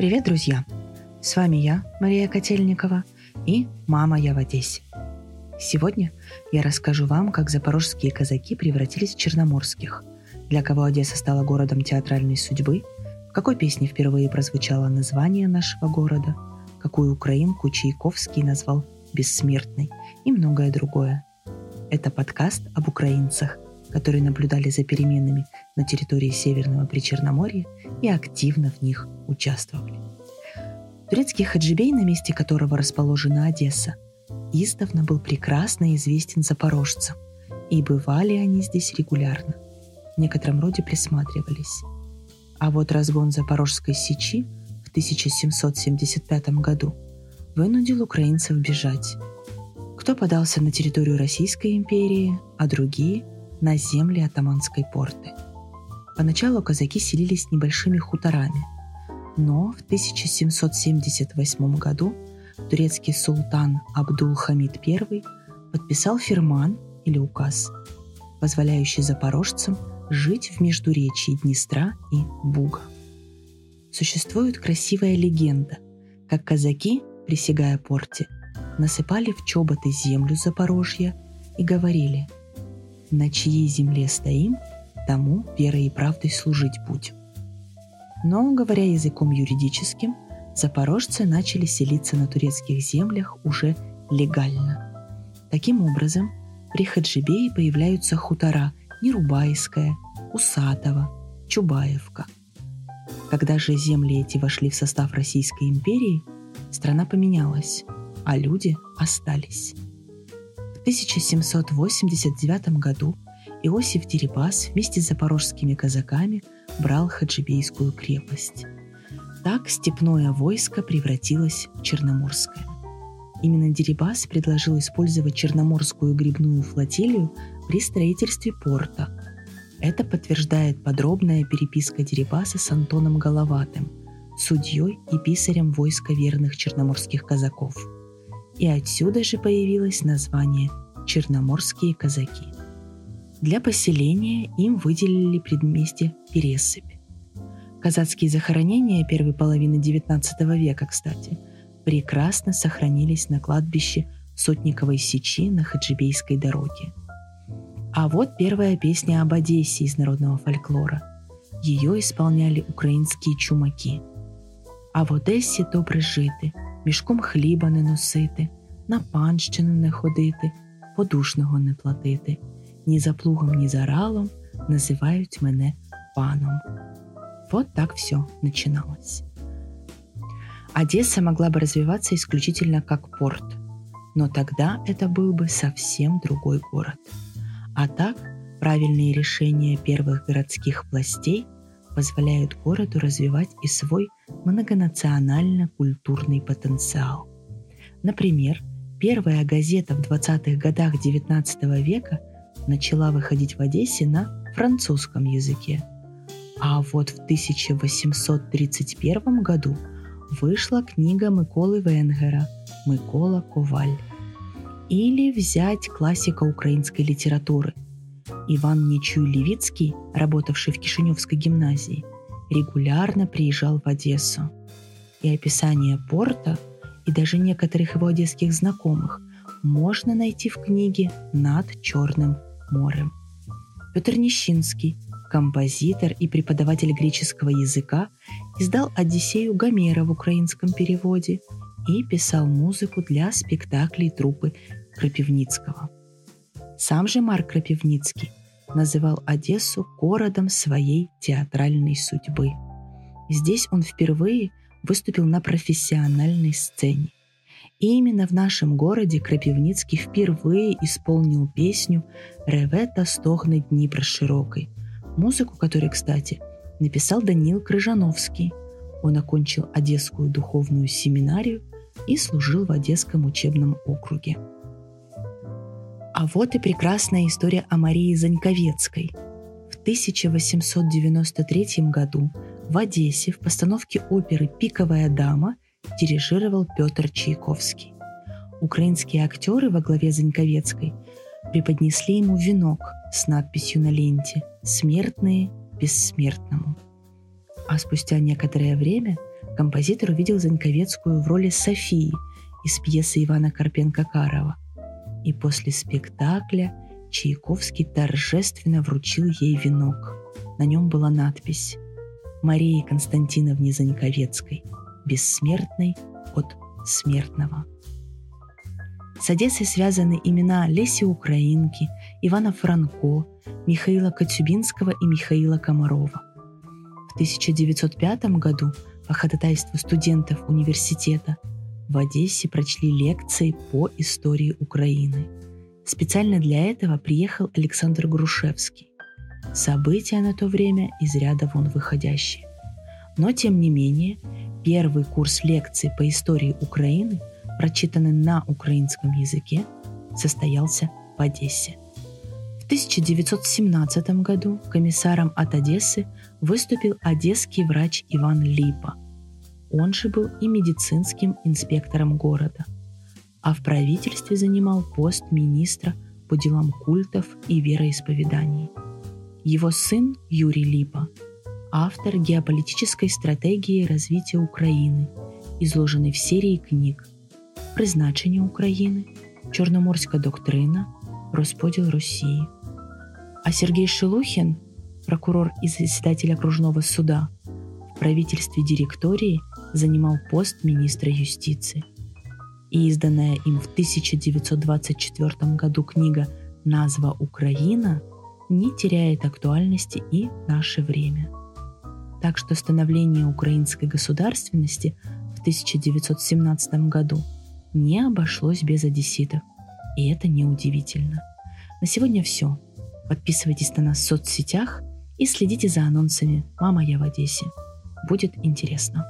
Привет, друзья! С вами я, Мария Котельникова, и «Мама, я в Одессе». Сегодня я расскажу вам, как запорожские казаки превратились в черноморских, для кого Одесса стала городом театральной судьбы, в какой песне впервые прозвучало название нашего города, какую украинку Чайковский назвал «бессмертной» и многое другое. Это подкаст об украинцах, которые наблюдали за переменами на территории Северного Причерноморья и активно в них участвовали. Турецкий хаджибей, на месте которого расположена Одесса, издавна был прекрасно известен запорожцам, и бывали они здесь регулярно. В некотором роде присматривались. А вот разгон Запорожской сечи в 1775 году вынудил украинцев бежать. Кто подался на территорию Российской империи, а другие – на земли атаманской порты. Поначалу казаки селились небольшими хуторами, но в 1778 году турецкий султан Абдул-Хамид I подписал фирман или указ, позволяющий запорожцам жить в междуречии Днестра и Буга. Существует красивая легенда, как казаки, присягая порте, насыпали в чоботы землю Запорожья и говорили – на чьей земле стоим, тому верой и правдой служить будем. Но, говоря языком юридическим, запорожцы начали селиться на турецких землях уже легально. Таким образом, при Хаджибее появляются хутора Нерубайская, Усатова, Чубаевка. Когда же земли эти вошли в состав Российской империи, страна поменялась, а люди остались. 1789 году Иосиф Дерибас вместе с запорожскими казаками брал Хаджибейскую крепость. Так степное войско превратилось в Черноморское. Именно Дерибас предложил использовать Черноморскую грибную флотилию при строительстве порта. Это подтверждает подробная переписка Дерибаса с Антоном Головатым, судьей и писарем войска верных черноморских казаков – и отсюда же появилось название «Черноморские казаки». Для поселения им выделили предместье Пересыпь. Казацкие захоронения первой половины XIX века, кстати, прекрасно сохранились на кладбище Сотниковой сечи на Хаджибейской дороге. А вот первая песня об Одессе из народного фольклора. Ее исполняли украинские чумаки. А в Одессе добре жити – мішком хліба не носити, на панщину не ходити, подушного не платити. Ні за плугом, ні за ралом називають мене паном. Вот так все начиналось. Одесса могла бы развиваться исключительно как порт, но тогда это был бы совсем другой город. А так, правильные решения первых городских властей позволяют городу развивать и свой многонационально-культурный потенциал. Например, первая газета в 20-х годах XIX века начала выходить в Одессе на французском языке. А вот в 1831 году вышла книга Миколы Венгера «Микола Коваль». Или взять классика украинской литературы Иван Нечуй-Левицкий, работавший в Кишиневской гимназии – регулярно приезжал в Одессу. И описание порта, и даже некоторых его одесских знакомых можно найти в книге «Над Черным морем». Петр Нищинский, композитор и преподаватель греческого языка, издал «Одиссею Гомера» в украинском переводе и писал музыку для спектаклей труппы Крапивницкого. Сам же Марк Крапивницкий называл Одессу городом своей театральной судьбы. Здесь он впервые выступил на профессиональной сцене. И именно в нашем городе Крапивницкий впервые исполнил песню «Ревета стогнет Дніпр широкой», музыку которой, кстати, написал Даниил Крыжановский. Он окончил Одесскую духовную семинарию и служил в Одесском учебном округе. А вот и прекрасная история о Марии Заньковецкой. В 1893 году в Одессе в постановке оперы «Пиковая дама» дирижировал Петр Чайковский. Украинские актеры во главе Заньковецкой преподнесли ему венок с надписью на ленте «Смертные бессмертному». А спустя некоторое время композитор увидел Заньковецкую в роли Софии из пьесы Ивана Карпенко-Карова. И после спектакля Чайковский торжественно вручил ей венок. На нем была надпись «Марии Константиновне Заньковецкой, бессмертной от смертного». С Одессой связаны имена Леси Украинки, Ивана Франко, Михаила Коцюбинского и Михаила Комарова. В 1905 году по ходатайству студентов университета в Одессе прочли лекции по истории Украины. Специально для этого приехал Александр Грушевский. События на то время из ряда вон выходящие. Но, тем не менее, первый курс лекций по истории Украины – прочитанный на украинском языке, состоялся в Одессе. В 1917 году комиссаром от Одессы выступил одесский врач Иван Липа. Он же был и медицинским инспектором города, а в правительстве занимал пост министра по делам культов и вероисповеданий. Его сын Юрий Липа – автор геополитической стратегии развития Украины, изложенной в серии книг призначення України, Чорноморська доктрина, розподіл Росії. А Сергей Шелухин, прокурор и заседатель окружного суда, в правительстве директории занимал пост министра юстиции. И изданная им в 1924 году книга «Назва Украина» не теряет актуальности и наше время. Так что становление украинской государственности в 1917 году – не обошлось без одесситов. И это неудивительно. На сегодня все. Подписывайтесь на нас в соцсетях и следите за анонсами «Мама, я в Одессе». Будет интересно.